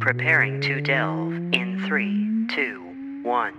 Preparing to delve in three, two, one.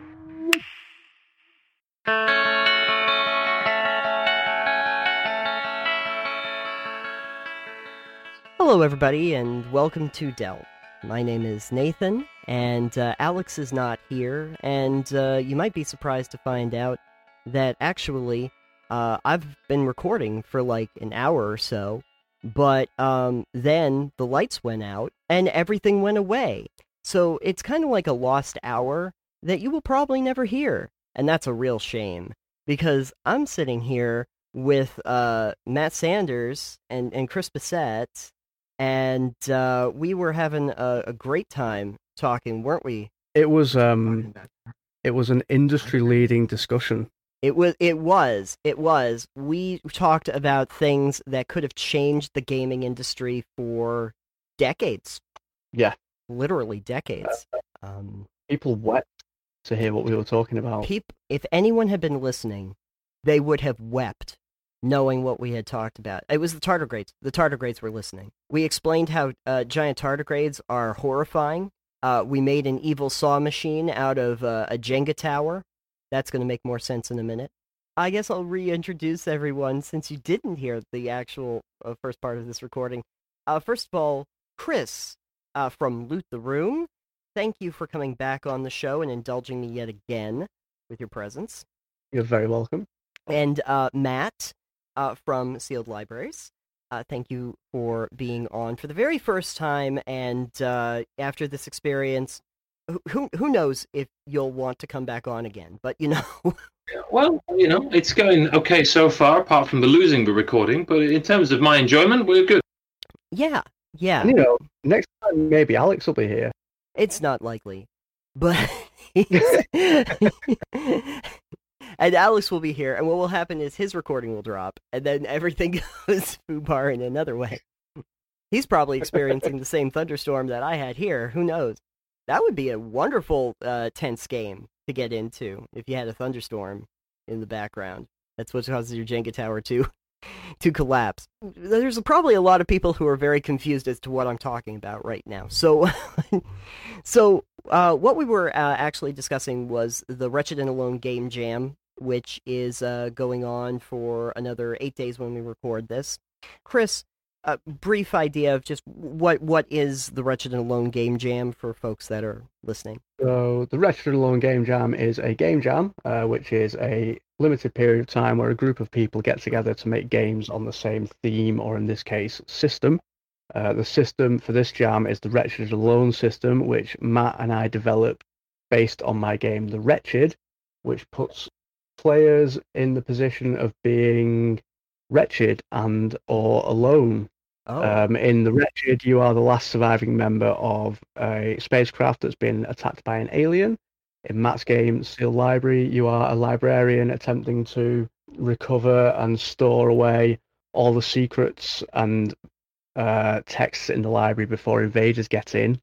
Hello, everybody, and welcome to Delve. My name is Nathan, and uh, Alex is not here, and uh, you might be surprised to find out that actually uh, I've been recording for like an hour or so, but um, then the lights went out and everything went away. So it's kind of like a lost hour that you will probably never hear, and that's a real shame because I'm sitting here with uh, Matt Sanders and, and Chris Bissett, and uh, we were having a, a great time talking, weren't we? It was um, it was an industry-leading discussion. It was. It was. It was. We talked about things that could have changed the gaming industry for decades. Yeah, literally decades. Um, people wept to hear what we were talking about. peop- if anyone had been listening, they would have wept knowing what we had talked about. It was the tardigrades. The tardigrades were listening. We explained how uh, giant tardigrades are horrifying. Uh, we made an evil saw machine out of uh, a Jenga tower. That's going to make more sense in a minute. I guess I'll reintroduce everyone since you didn't hear the actual uh, first part of this recording. Uh, first of all, Chris uh, from Loot the Room. Thank you for coming back on the show and indulging me yet again with your presence. You're very welcome. And uh, Matt uh, from Sealed Libraries. Uh, thank you for being on for the very first time. And uh, after this experience, who- who who knows if you'll want to come back on again? But you know, Well, you know, it's going okay so far, apart from the losing we're recording. But in terms of my enjoyment, we're good. yeah, yeah. And you know, next time maybe Alex will be here. It's not likely, but and Alex will be here, and what will happen is his recording will drop, and then everything goes foobar in another way. He's probably experiencing the same thunderstorm that I had here. Who knows? That would be a wonderful uh, tense game to get into if you had a thunderstorm in the background. That's what causes your Jenga tower to to collapse. There's probably a lot of people who are very confused as to what I'm talking about right now. So, so uh, what we were uh, actually discussing was the Wretched and Alone Game Jam, which is uh, going on for another eight days when we record this. Chris, a brief idea of just what what is the Wretched and Alone Game Jam for folks that are listening. So the Wretched and Alone Game Jam is a game jam, uh, which is a limited period of time where a group of people get together to make games on the same theme, or in this case, system. Uh, the system for this jam is the Wretched and Alone system, which Matt and I developed based on my game, The Wretched, which puts players in the position of being wretched and or alone. Oh, Um, in the Wretched, you are the last surviving member of a spacecraft that's been attacked by an alien. In Matt's game, Sealed Library, you are a librarian attempting to recover and store away all the secrets and uh, texts in the library before invaders get in.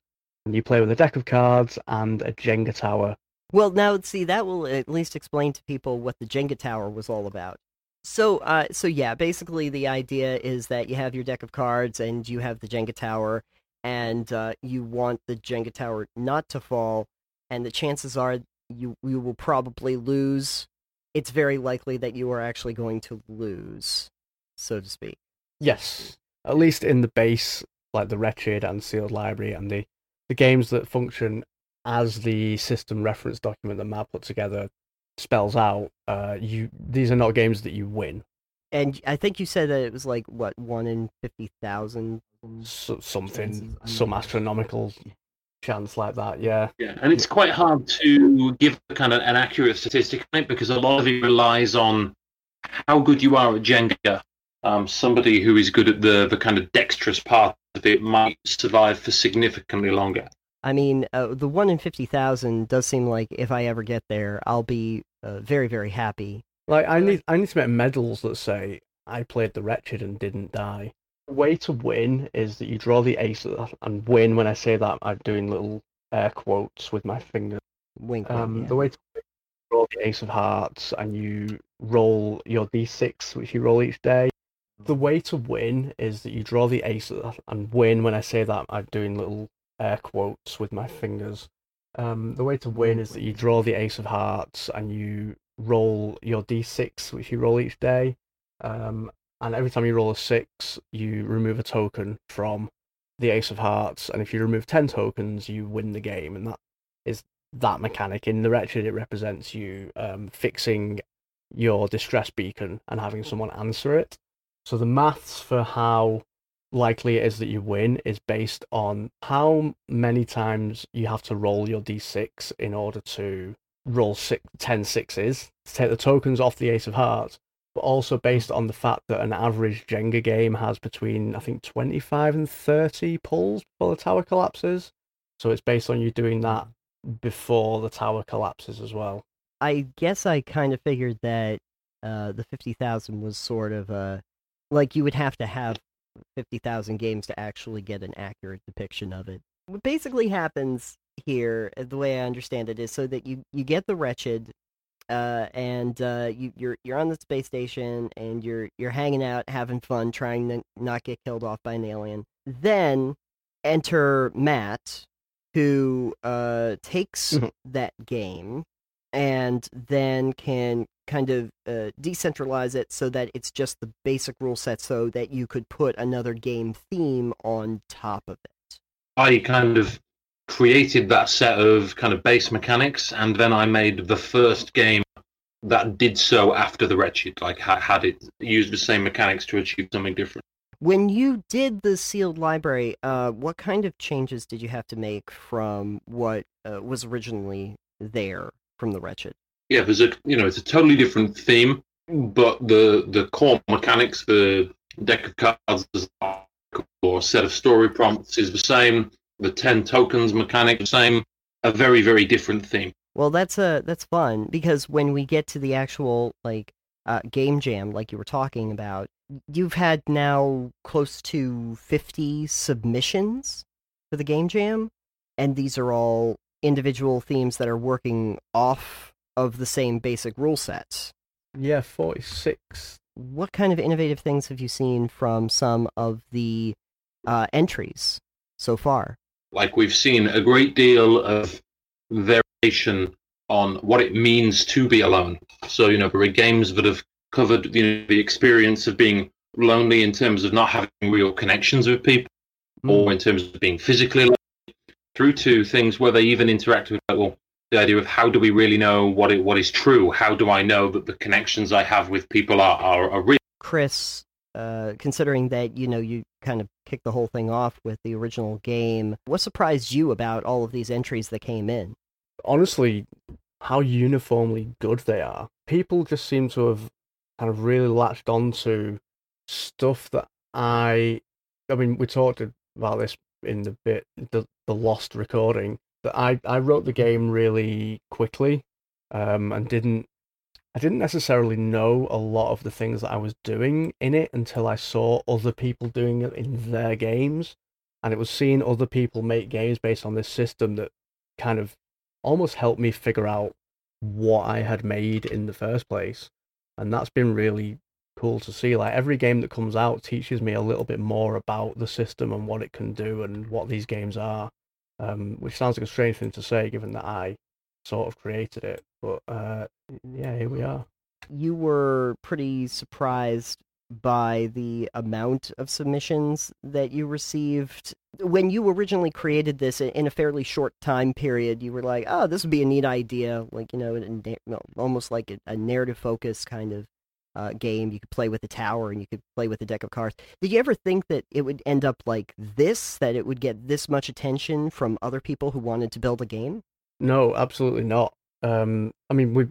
And you play with a deck of cards and a Jenga tower. Well, now see that will at least explain to people what the Jenga tower was all about. So, uh, so yeah, basically the idea is that you have your deck of cards and you have the Jenga tower, and uh, you want the Jenga tower not to fall, and the chances are you you will probably lose. It's very likely that you are actually going to lose, so to speak. Yes, at least in the base, like the Wretched and Sealed Library, and the, the games that function as the system reference document that Matt put together spells out. Uh, you these are not games that you win. And I think you said that it was like what one in fifty thousand. So, something, some astronomical chance like that. Yeah, Yeah, and it's quite hard to give kind of an accurate statistic on it because a lot of it relies on how good you are at Jenga. Um, somebody who is good at the the kind of dexterous part of it might survive for significantly longer. I mean, uh, the one in fifty thousand does seem like if I ever get there, I'll be uh, very, very happy. like I need I need to make medals that say I played the Wretched and didn't die. The way to win is that you draw the ace and win. When I say that, I'm doing little air quotes with my finger. Wink. Um, yeah. The way to roll the ace of hearts and you roll your d6, which you roll each day. The way to win is that you draw the ace and win. When I say that, I'm doing little air quotes with my fingers. Um, the way to win is that you draw the ace of hearts and you roll your d6, which you roll each day. Um, and every time you roll a six, you remove a token from the ace of hearts. And if you remove 10 tokens, you win the game. And that is that mechanic. In the Wretched, it represents you um, fixing your distress beacon and having someone answer it. So the maths for how likely it is that you win is based on how many times you have to roll your d6 in order to roll six, 10 sixes to take the tokens off the ace of hearts but also based on the fact that an average jenga game has between i think 25 and 30 pulls before the tower collapses. So it's based on you doing that before the tower collapses as well. I guess I kind of figured that uh, the 50,000 was sort of uh, like you would have to have 50,000 games to actually get an accurate depiction of it. What basically happens here, uh, the way I understand it, is so that you, you get the wretched, uh, and uh, you, you're you're on the space station and you're you're hanging out, having fun, trying to not get killed off by an alien. Then enter Matt, who uh, takes Mhm. that game and then can kind of uh, decentralize it so that it's just the basic rule set so that you could put another game theme on top of it. I kind of created that set of kind of base mechanics, and then I made the first game that did so after the Wretched, like had it used the same mechanics to achieve something different. When you did the sealed library, uh, what kind of changes did you have to make from what uh, was originally there from the Wretched? Yeah, there's a you know it's a totally different theme, but the the core mechanics, the deck of cards or set of story prompts is the same. The ten tokens mechanic the same. A very very different theme. Well, that's a that's fun because when we get to the actual like uh, game jam, like you were talking about, you've had now close to fifty submissions for the game jam, and these are all individual themes that are working off of the same basic rule set. yeah 46 What kind of innovative things have you seen from some of the uh, entries so far? like we've seen a great deal of variation on what it means to be alone. So you know, there are games that have covered you know the experience of being lonely in terms of not having real connections with people, or in terms of being physically alone, through to things where they even interact with like, well, the idea of how do we really know what it what is true? How do I know that the connections I have with people are are, are real? Chris, uh, considering that you know you kind of kicked the whole thing off with the original game, what surprised you about all of these entries that came in? honestly how uniformly good they are. People just seem to have kind of really latched onto stuff that I I mean we talked about this in the bit the the lost recording that I I wrote the game really quickly um and didn't I didn't necessarily know a lot of the things that I was doing in it until I saw other people doing it in their games and it was seeing other people make games based on this system that kind of almost helped me figure out what I had made in the first place. And that's been really cool to see. Like every game that comes out teaches me a little bit more about the system and what it can do and what these games are. Um, which sounds like a strange thing to say given that I sort of created it. But uh, yeah, here we are. You were pretty surprised by the amount of submissions that you received when you originally created this in a fairly short time period you were like oh this would be a neat idea like you know almost like a narrative focus kind of uh, game you could play with the tower and you could play with a deck of cards did you ever think that it would end up like this that it would get this much attention from other people who wanted to build a game No, absolutely not. Um, I mean, we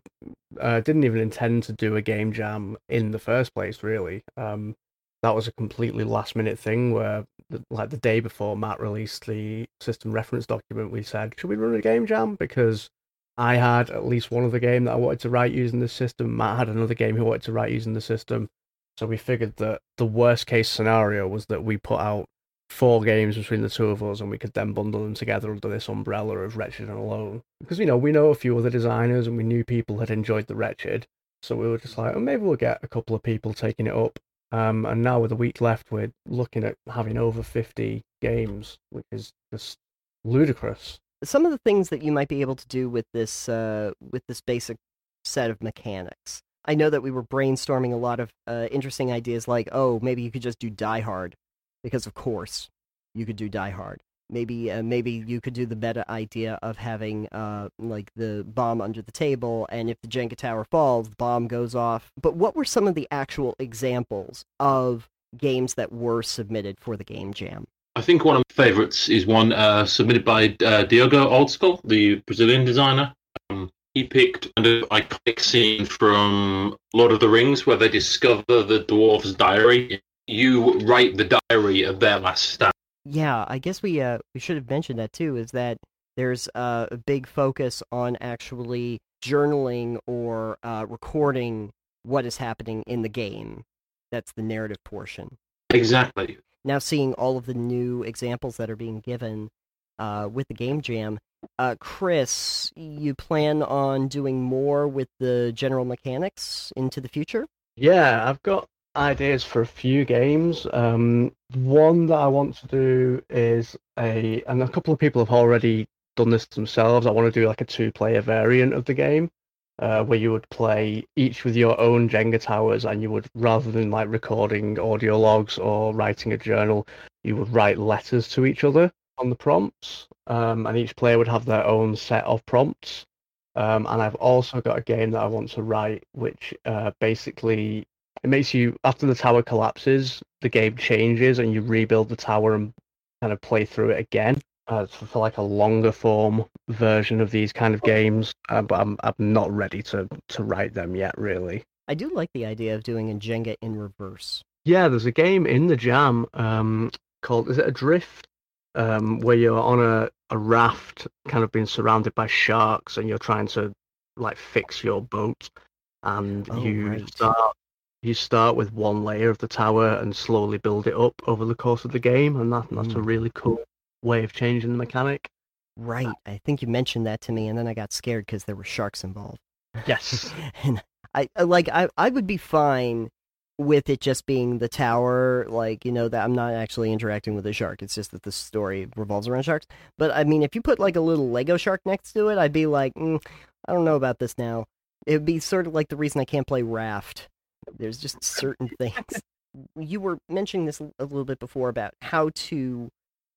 uh, didn't even intend to do a game jam in the first place, really. Um, that was a completely last minute thing where, the, like the day before Matt released the system reference document, we said, should we run a game jam? Because I had at least one other game that I wanted to write using the system. Matt had another game he wanted to write using the system. So we figured that the worst case scenario was that we put out four games between the two of us and we could then bundle them together under this umbrella of Wretched and Alone. Because, you know, we know a few other designers and we knew people had enjoyed the Wretched. So we were just like, oh, maybe we'll get a couple of people taking it up. Um, and now with a week left, we're looking at having over 50 games, which is just ludicrous. Some of the things that you might be able to do with this uh, with this basic set of mechanics. I know that we were brainstorming a lot of uh, interesting ideas, like oh, maybe you could just do Die Hard, because of course you could do Die Hard. Maybe uh, maybe you could do the meta idea of having uh, like the bomb under the table, and if the Jenga tower falls, the bomb goes off. But what were some of the actual examples of games that were submitted for the game jam? I think one of my favorites is one uh, submitted by uh, Diogo Oldschool, the Brazilian designer. Um, he picked an iconic scene from Lord of the Rings where they discover the dwarf's diary. You write the diary of their last stand. Yeah, I guess we uh, we should have mentioned that too. Is that there's uh, a big focus on actually journaling or uh, recording what is happening in the game. That's the narrative portion. Exactly. Now, seeing all of the new examples that are being given uh, with the game jam, uh, Chris, you plan on doing more with the general mechanics into the future? Yeah, I've got ideas for a few games. Um, one that I want to do is a, and a couple of people have already done this themselves. I want to do like a two-player variant of the game, uh, where you would play each with your own Jenga towers, and you would rather than like recording audio logs or writing a journal, you would write letters to each other on the prompts, um, and each player would have their own set of prompts. Um, and I've also got a game that I want to write, which uh, basically it makes you after the tower collapses, the game changes, and you rebuild the tower and kind of play through it again. Uh, for, for like a longer form version of these kind of games, uh, but I'm I'm not ready to to write them yet, really. I do like the idea of doing a Jenga in reverse. Yeah, there's a game in the jam um, called is it Adrift, um, where you're on a, a raft, kind of being surrounded by sharks, and you're trying to like fix your boat, and Oh, you right. start you start with one layer of the tower and slowly build it up over the course of the game, and that, that's a Mm. really cool way of changing the mechanic. Right. I think you mentioned that to me, and then I got scared because there were sharks involved. Yes. and I I- like I I would be fine with it just being the tower, like you know that I'm not actually interacting with a shark. It's just that the story revolves around sharks. But I mean, if you put like a little Lego shark next to it, I'd be like, mm, I don't know about this now. It would be sort of like the reason I can't play Raft. There's just certain things. You were mentioning this a little bit before about how to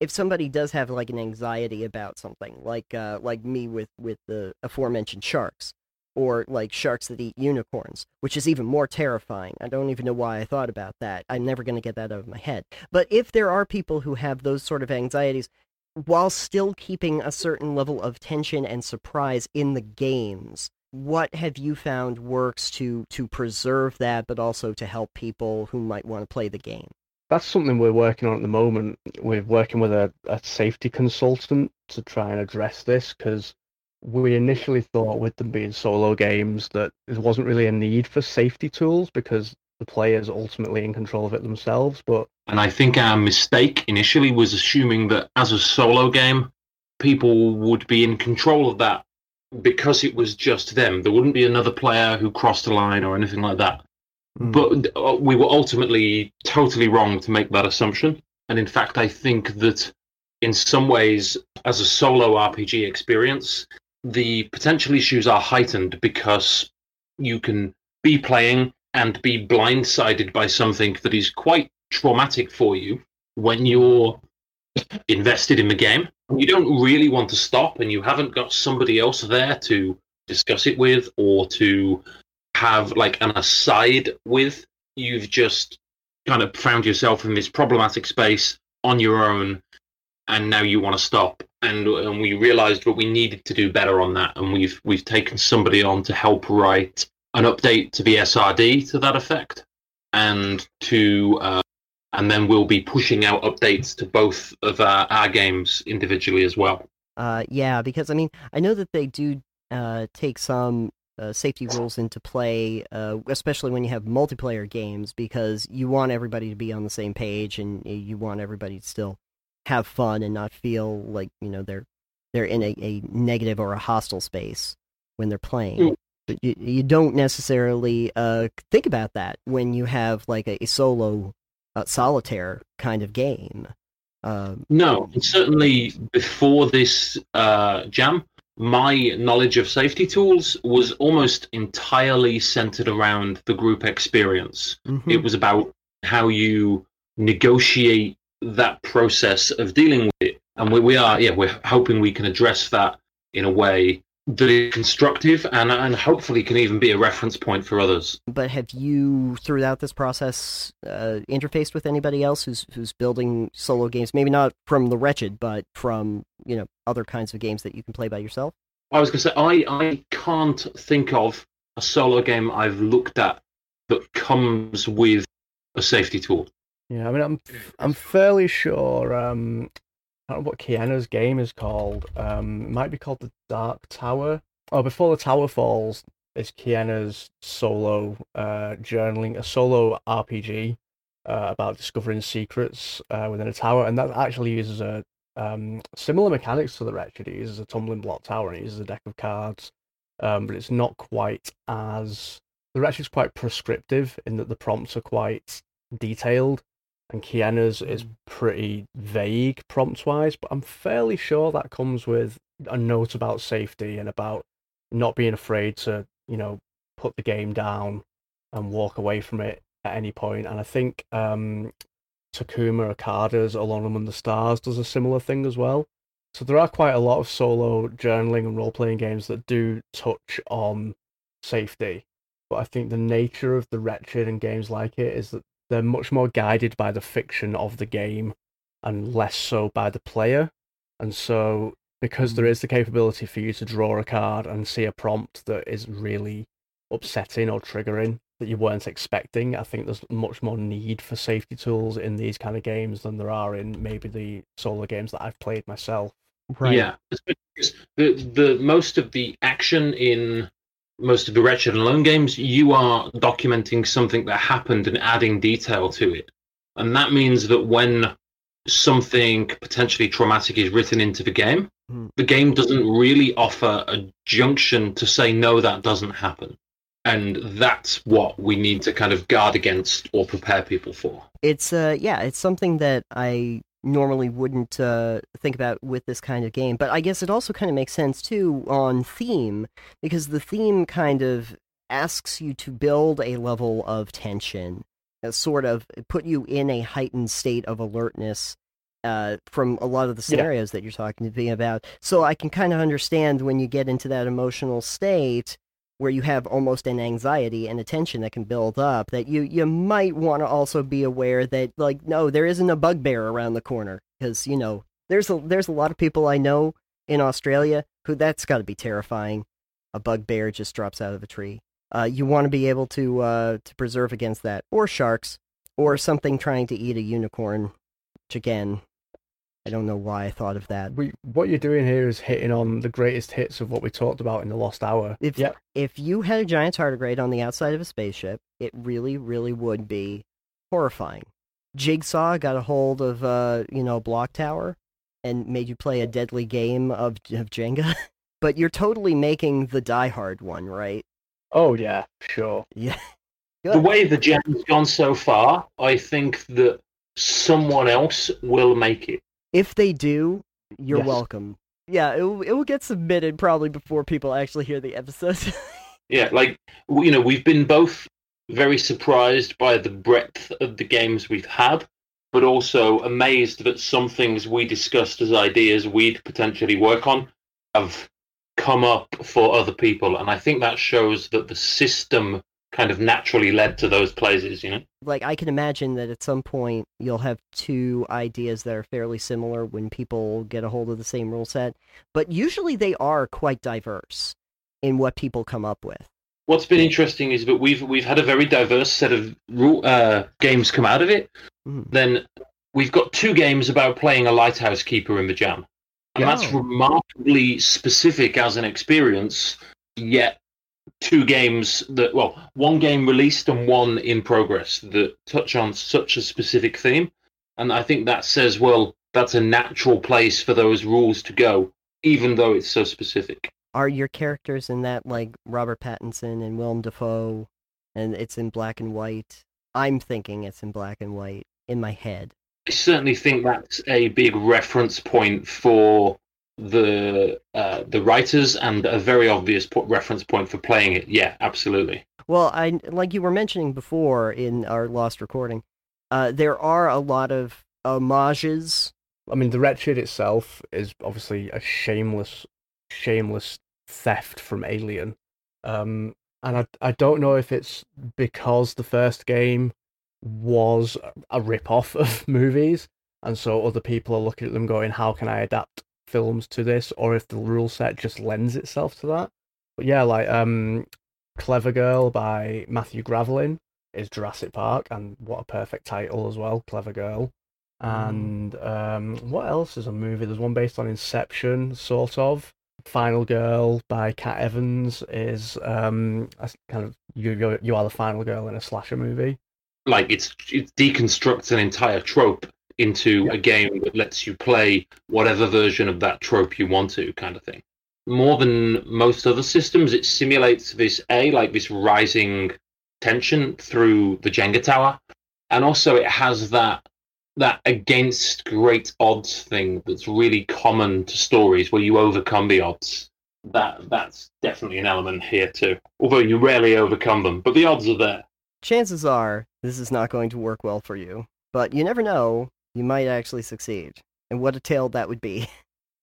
if somebody does have like an anxiety about something, like uh, like me with with the aforementioned sharks, or like sharks that eat unicorns, which is even more terrifying. I don't even know why I thought about that. I'm never going to get that out of my head. But if there are people who have those sort of anxieties, while still keeping a certain level of tension and surprise in the games, what have you found works to to preserve that, but also to help people who might want to play the game? That's something we're working on at the moment. We're working with a, a safety consultant to try and address this because we initially thought with them being solo games that there wasn't really a need for safety tools because the players ultimately in control of it themselves. But And I think our mistake initially was assuming that as a solo game, people would be in control of that because it was just them. There wouldn't be another player who crossed a line or anything like that. But uh, we were ultimately totally wrong to make that assumption. And in fact, I think that in some ways, as a solo RPG experience, the potential issues are heightened because you can be playing and be blindsided by something that is quite traumatic for you when you're invested in the game. You don't really want to stop, and you haven't got somebody else there to discuss it with or to have like an aside with. You've just kind of found yourself in this problematic space on your own, and now you want to stop. And, and we realized that we needed to do better on that, and we've we've taken somebody on to help write an update to the SRD to that effect, and to uh, and then we'll be pushing out updates to both of our, our games individually as well. Uh, yeah, because I mean, I know that they do uh, take some uh, safety rules into play, uh, especially when you have multiplayer games, because you want everybody to be on the same page and you want everybody to still have fun and not feel like you know they're they're in a, a negative or a hostile space when they're playing. Mm. But you, you don't necessarily uh, think about that when you have like a, a solo uh, solitaire kind of game. Um, No, and certainly before this uh, jam, my knowledge of safety tools was almost entirely centered around the group experience. mhm. It was about how you negotiate that process of dealing with it. And we, we are, yeah, we're hoping we can address that in a way that is constructive and, and hopefully can even be a reference point for others. But have you, throughout this process, uh, interfaced with anybody else who's who's building solo games? Maybe not from the Wretched, but from you know other kinds of games that you can play by yourself. I was going to say, I, I can't think of a solo game I've looked at that comes with a safety tool. Yeah, I mean, I'm I'm fairly sure. Um, I don't know what Kiana's game is called. Um, it might be called the Dark Tower. Oh, before the tower falls is Kiana's solo uh, journaling, a solo RPG uh, about discovering secrets uh, within a tower, and that actually uses a um, similar mechanics to the Wretched. It uses a tumbling block tower and it uses a deck of cards, um, but it's not quite as the Wretched's quite prescriptive in that the prompts are quite detailed and Kiana's is pretty vague prompts wise, but I'm fairly sure that comes with a note about safety and about not being afraid to, you know, put the game down and walk away from it at any point. And I think um, Takuma Okada's Alone Among the Stars does a similar thing as well. So there are quite a lot of solo journaling and role playing games that do touch on safety. But I think the nature of the Wretched and games like it is that they're much more guided by the fiction of the game and less so by the player. And so, because there mm. is the capability for you to draw a card and see a prompt that is really upsetting or triggering that you weren't expecting, I think there's much more need for safety tools in these kind of games than there are in maybe the solo games that I've played myself. Yeah, because the the most of the action in most of the Wretched and Alone games, you are documenting something that happened and adding detail to it, and that means that when something potentially traumatic is written into the game, Hmm. the game doesn't really offer a junction to say no, that doesn't happen, and that's what we need to kind of guard against or prepare people for. it's uh yeah it's something that i normally wouldn't uh think about with this kind of game but i guess it also kind of makes sense too on theme because the theme kind of asks you to build a level of tension uh, sort of put you in a heightened state of alertness uh, from a lot of the Yeah. scenarios that you're talking to me about. So I can kind of understand when you get into that emotional state where you have almost an anxiety and a tension that can build up that you you might want to also be aware that like no there isn't a bugbear around the corner because you know there's a there's a lot of people I know in Australia who that's got to be terrifying. A bugbear just drops out of a tree. Uh, you want to be able to uh, to preserve against that or sharks or something trying to eat a unicorn which again I don't know why I thought of that We, what you're doing here is hitting on the greatest hits of what we talked about in the Lost Hour. If yeah, if you had a giant tardigrade on the outside of a spaceship, it really, really would be horrifying. Jigsaw got a hold of uh, you know, a block tower and made you play a deadly game of of Jenga. but you're totally making the Die Hard one, right? Oh yeah, sure. Yeah. the way the jam's gone so far, I think that someone else will make it. If they do, you're Yes. welcome. Yeah, it it will get submitted probably before people actually hear the episode. Yeah, like you know, we've been both very surprised by the breadth of the games we've had, but also amazed that some things we discussed as ideas we'd potentially work on have come up for other people, and I think that shows that the system kind of naturally led to those places. You know. like I can imagine that at some point you'll have two ideas that are fairly similar when people get a hold of the same rule set, but usually they are quite diverse in what people come up with. What's been interesting is that we've we've had a very diverse set of rule, uh, games come out of it. Mm. Then we've got two games about playing a lighthouse keeper in the jam, and that's Oh. remarkably specific as an experience. Yet two games that well, one game released and one in progress that touch on such a specific theme, and I think that says well that's a natural place for those rules to go, even though it's so specific. Are your characters in that like Robert Pattinson and Willem Dafoe and it's in black and white? I'm thinking it's in black and white in my head. I certainly think that's a big reference point for the uh, the writers and a very obvious po- reference point for playing it. Yeah, absolutely. Well, I like you were mentioning before in our lost recording. Uh, there are a lot of homages. I mean, the Wretched itself is obviously a shameless, shameless theft from Alien. Um, and I, I don't know if it's because the first game was a rip-off of movies, and so other people are looking at them going, how can I adapt films to this, or if the rule set just lends itself to that. But yeah, like um, Clever Girl by Matthew Gravelyn is Jurassic Park, and what a perfect title as well, Clever Girl. And um, what else is a movie? There's one based on Inception, sort of. Final Girl by Cat Evans is um, a kind of you you are the final girl in a slasher movie. Like it's it deconstructs an entire trope into Yeah. a game that lets you play whatever version of that trope you want to, kind of thing. More than most other systems, it simulates this a like this rising tension through the Jenga tower, and also it has that that against great odds thing that's really common to stories where you overcome the odds. That that's definitely an element here too. Although you rarely overcome them, but the odds are there. Chances are this is not going to work well for you, but you never know. You might actually succeed, and what a tale that would be.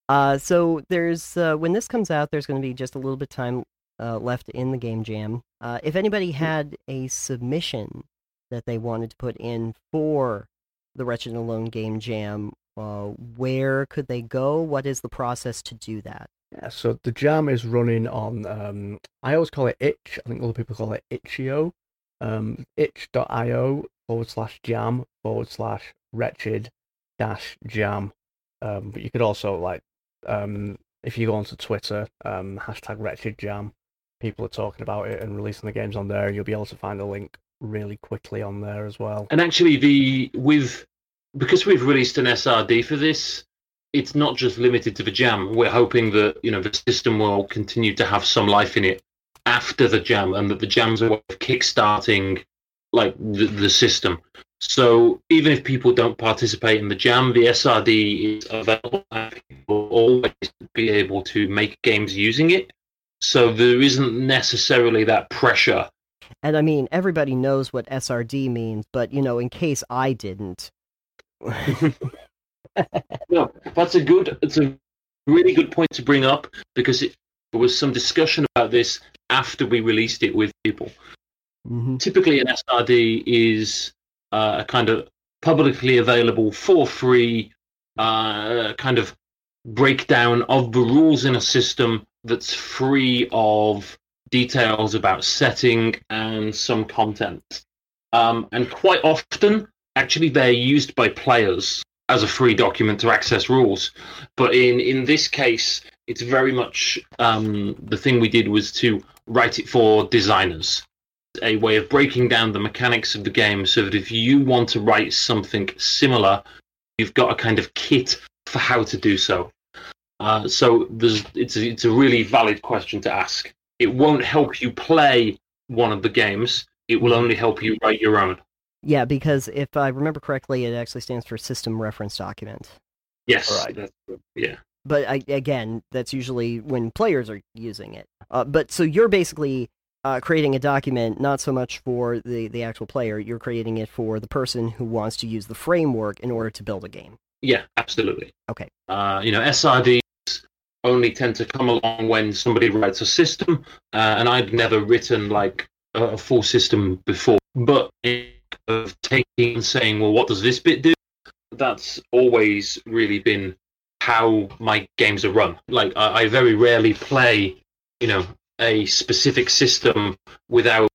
Uh, so there's uh, when this comes out, there's going to be just a little bit time uh, left in the game jam. Uh, if anybody had a submission that they wanted to put in for the Wretched Alone game jam, uh, where could they go? What is the process to do that? Yeah, so the jam is running on. Um, I always call it itch. I think other people call it itch.io. Um, itch.io forward slash jam forward slash wretched dash jam. Um, but you could also like um, if you go onto Twitter, um, hashtag wretched jam. People are talking about it and releasing the games on there. You'll be able to find a link really quickly on there as well. And actually, the with because we've released an SRD for this, it's not just limited to the jam. We're hoping that you know the system will continue to have some life in it after the jam, and that the jam's a way of kickstarting like the, the system. So even if people don't participate in the jam, the SRD is available, and people will always be able to make games using it. So there isn't necessarily that pressure And I mean, everybody knows what SRD means, but you know, in case I didn't. No, that's a good. It's a really good point to bring up because it, there was some discussion about this after we released it with people. Mhm. Typically, an SRD is uh, a kind of publicly available for free uh, kind of breakdown of the rules in a system that's free of details about setting and some content. Um, and quite often, actually, they're used by players as a free document to access rules. But in, in this case, it's very much um, the thing we did was to write it for designers. A way of breaking down the mechanics of the game so that if you want to write something similar, you've got a kind of kit for how to do so. Uh, so there's, it's, a, it's a really valid question to ask. It won't help you play one of the games, it will only help you write your own. Yeah, because if I remember correctly, it actually stands for System Reference Document. Yes. Right. that's- yeah. But I, again, that's usually when players are using it. Uh, but so you're basically uh, creating a document not so much for the, the actual player, you're creating it for the person who wants to use the framework in order to build a game. Yeah, absolutely. Okay. Uh, you know, SRDs only tend to come along when somebody writes a system, uh, and I'd never written like a, a full system before. But of taking and saying, well, what does this bit do? That's always really been how my games are run. Like I, I very rarely play, you know, a specific system without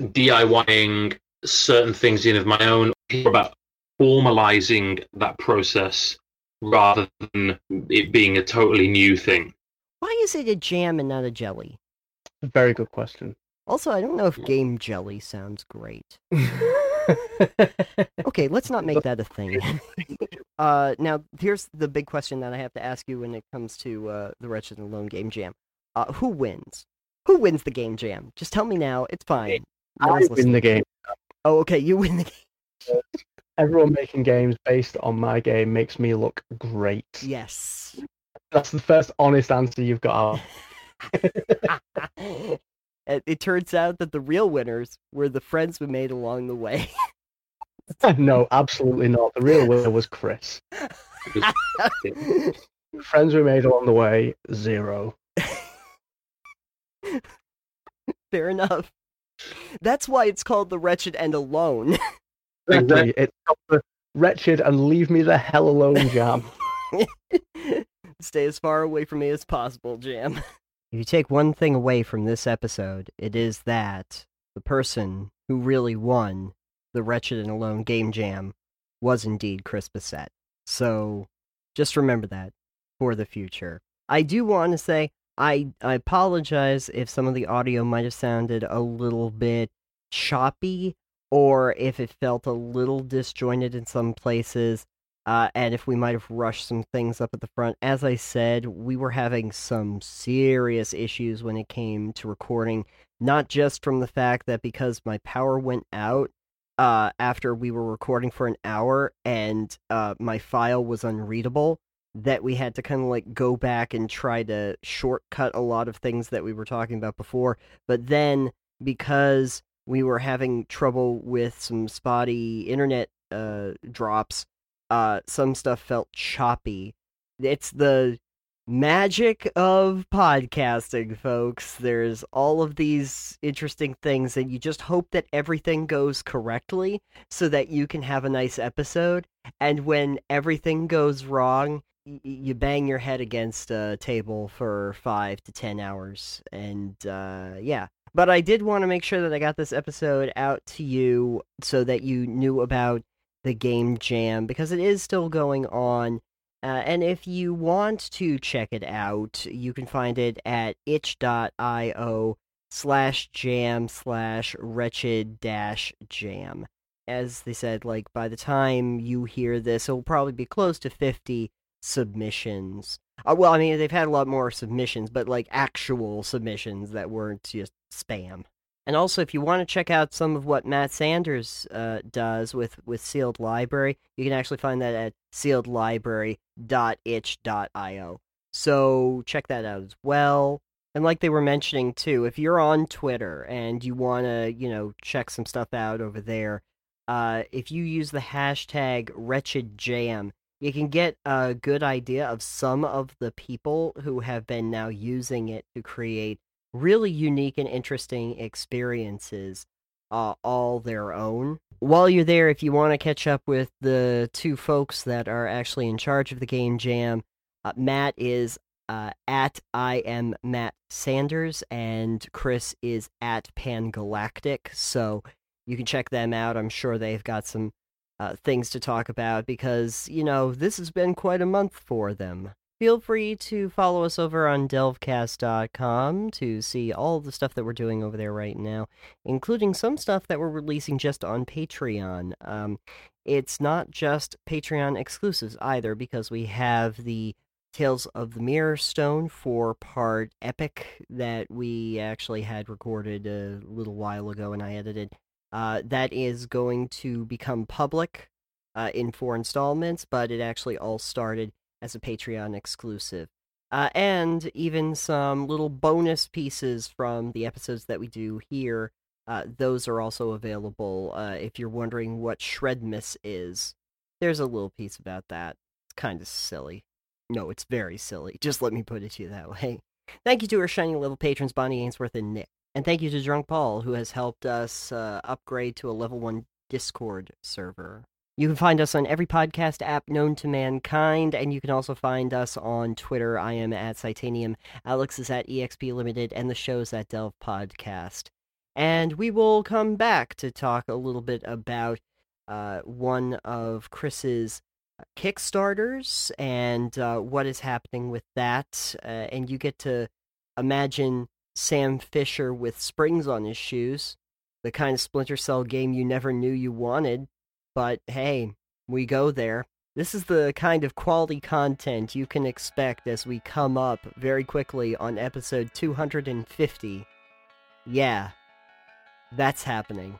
DIYing certain things in of my own. It's about formalizing that process rather than it being a totally new thing. Why is it a jam and not a jelly? Very good question. Also, I don't know if game jelly sounds great. Okay, let's not make that a thing. uh, now, here's the big question that I have to ask you when it comes to uh, the Wretched and Alone Game Jam. Uh, who wins? Who wins the game jam? Just tell me now. It's fine. No I win listening. the game. Oh, okay, you win the game. Everyone making games based on my game makes me look great. Yes. That's the first honest answer you've got. it, it turns out that the real winners were the friends we made along the way. no, absolutely not. The real winner was Chris. Friends we made along the way, zero. Fair enough. That's why it's called The Wretched and Alone. Exactly. It's got the wretched and leave me the hell alone jam. Stay as far away from me as possible, Jam. If you take one thing away from this episode, it is that the person who really won the Wretched and Alone Game Jam was indeed Chris Bissett. So just remember that for the future. I do want to say I, I apologize if some of the audio might have sounded a little bit choppy or if it felt a little disjointed in some places. Uh, and if we might have rushed some things up at the front. As I said, we were having some serious issues when it came to recording, not just from the fact that because my power went out uh, after we were recording for an hour and uh, my file was unreadable, that we had to kind of like go back and try to shortcut a lot of things that we were talking about before. But then because we were having trouble with some spotty internet uh, drops, uh, some stuff felt choppy. It's the magic of podcasting, folks. There's all of these interesting things, and you just hope that everything goes correctly so that you can have a nice episode. And when everything goes wrong, you bang your head against a table for five to ten hours. And uh, yeah. But I did want to make sure that I got this episode out to you so that you knew about the game jam because it is still going on. Uh, and if you want to check it out, you can find it at itch.io slash jam slash wretched dash jam. As they said, like by the time you hear this, it will probably be close to 50 submissions. Uh, well, I mean, they've had a lot more submissions, but like actual submissions that weren't just spam. And also, if you want to check out some of what Matt Sanders uh, does with, with Sealed Library, you can actually find that at sealedlibrary.itch.io. So check that out as well. And like they were mentioning too, if you're on Twitter and you want to, you know, check some stuff out over there, uh, if you use the hashtag WretchedJam, you can get a good idea of some of the people who have been now using it to create really unique and interesting experiences uh, all their own. While you're there, if you want to catch up with the two folks that are actually in charge of the game jam, uh, Matt is uh, at I am Matt Sanders, and Chris is at Pangalactic. So you can check them out. I'm sure they've got some uh, things to talk about because, you know, this has been quite a month for them. Feel free to follow us over on delvecast.com to see all the stuff that we're doing over there right now, including some stuff that we're releasing just on Patreon. Um, it's not just Patreon exclusives either, because we have the Tales of the Mirror Stone four part epic that we actually had recorded a little while ago and I edited. Uh, that is going to become public uh, in four installments, but it actually all started as a Patreon exclusive. Uh, and even some little bonus pieces from the episodes that we do here. Uh, those are also available uh, if you're wondering what Shredmas is. There's a little piece about that. It's kind of silly. No, it's very silly. Just let me put it to you that way. Thank you to our shining level patrons, Bonnie Ainsworth and Nick. And thank you to Drunk Paul, who has helped us uh, upgrade to a level 1 Discord server. You can find us on every podcast app known to mankind, and you can also find us on Twitter. I am at Titanium, Alex is at EXP Limited, and the show's at Delve Podcast. And we will come back to talk a little bit about uh, one of Chris's Kickstarters and uh, what is happening with that. Uh, and you get to imagine Sam Fisher with springs on his shoes, the kind of Splinter Cell game you never knew you wanted. But hey, we go there. This is the kind of quality content you can expect as we come up very quickly on episode 250. Yeah, that's happening.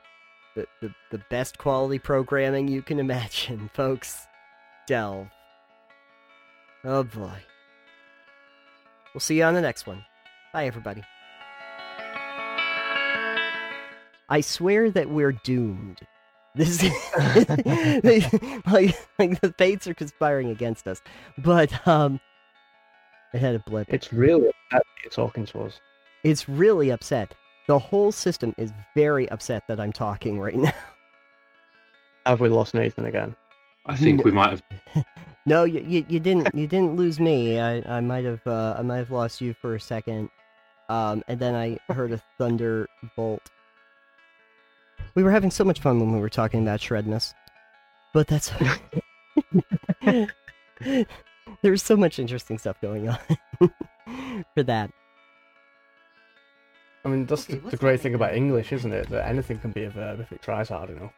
the, the, the best quality programming you can imagine, folks. Delve. Oh boy. We'll see you on the next one. Bye, everybody. I swear that we're doomed. This like, like the fates are conspiring against us. But um it had a blip. It's really upset you're talking to us. It's really upset. The whole system is very upset that I'm talking right now. Have we lost Nathan again? I think we might have. No, you, you, you didn't you didn't lose me. I, I might have uh, I might have lost you for a second. Um, and then I heard a thunderbolt. We were having so much fun when we were talking about shredness, but that's there's so much interesting stuff going on for that. I mean, that's Okay, the, the great thing about English, isn't it? That anything can be a verb if it tries hard enough.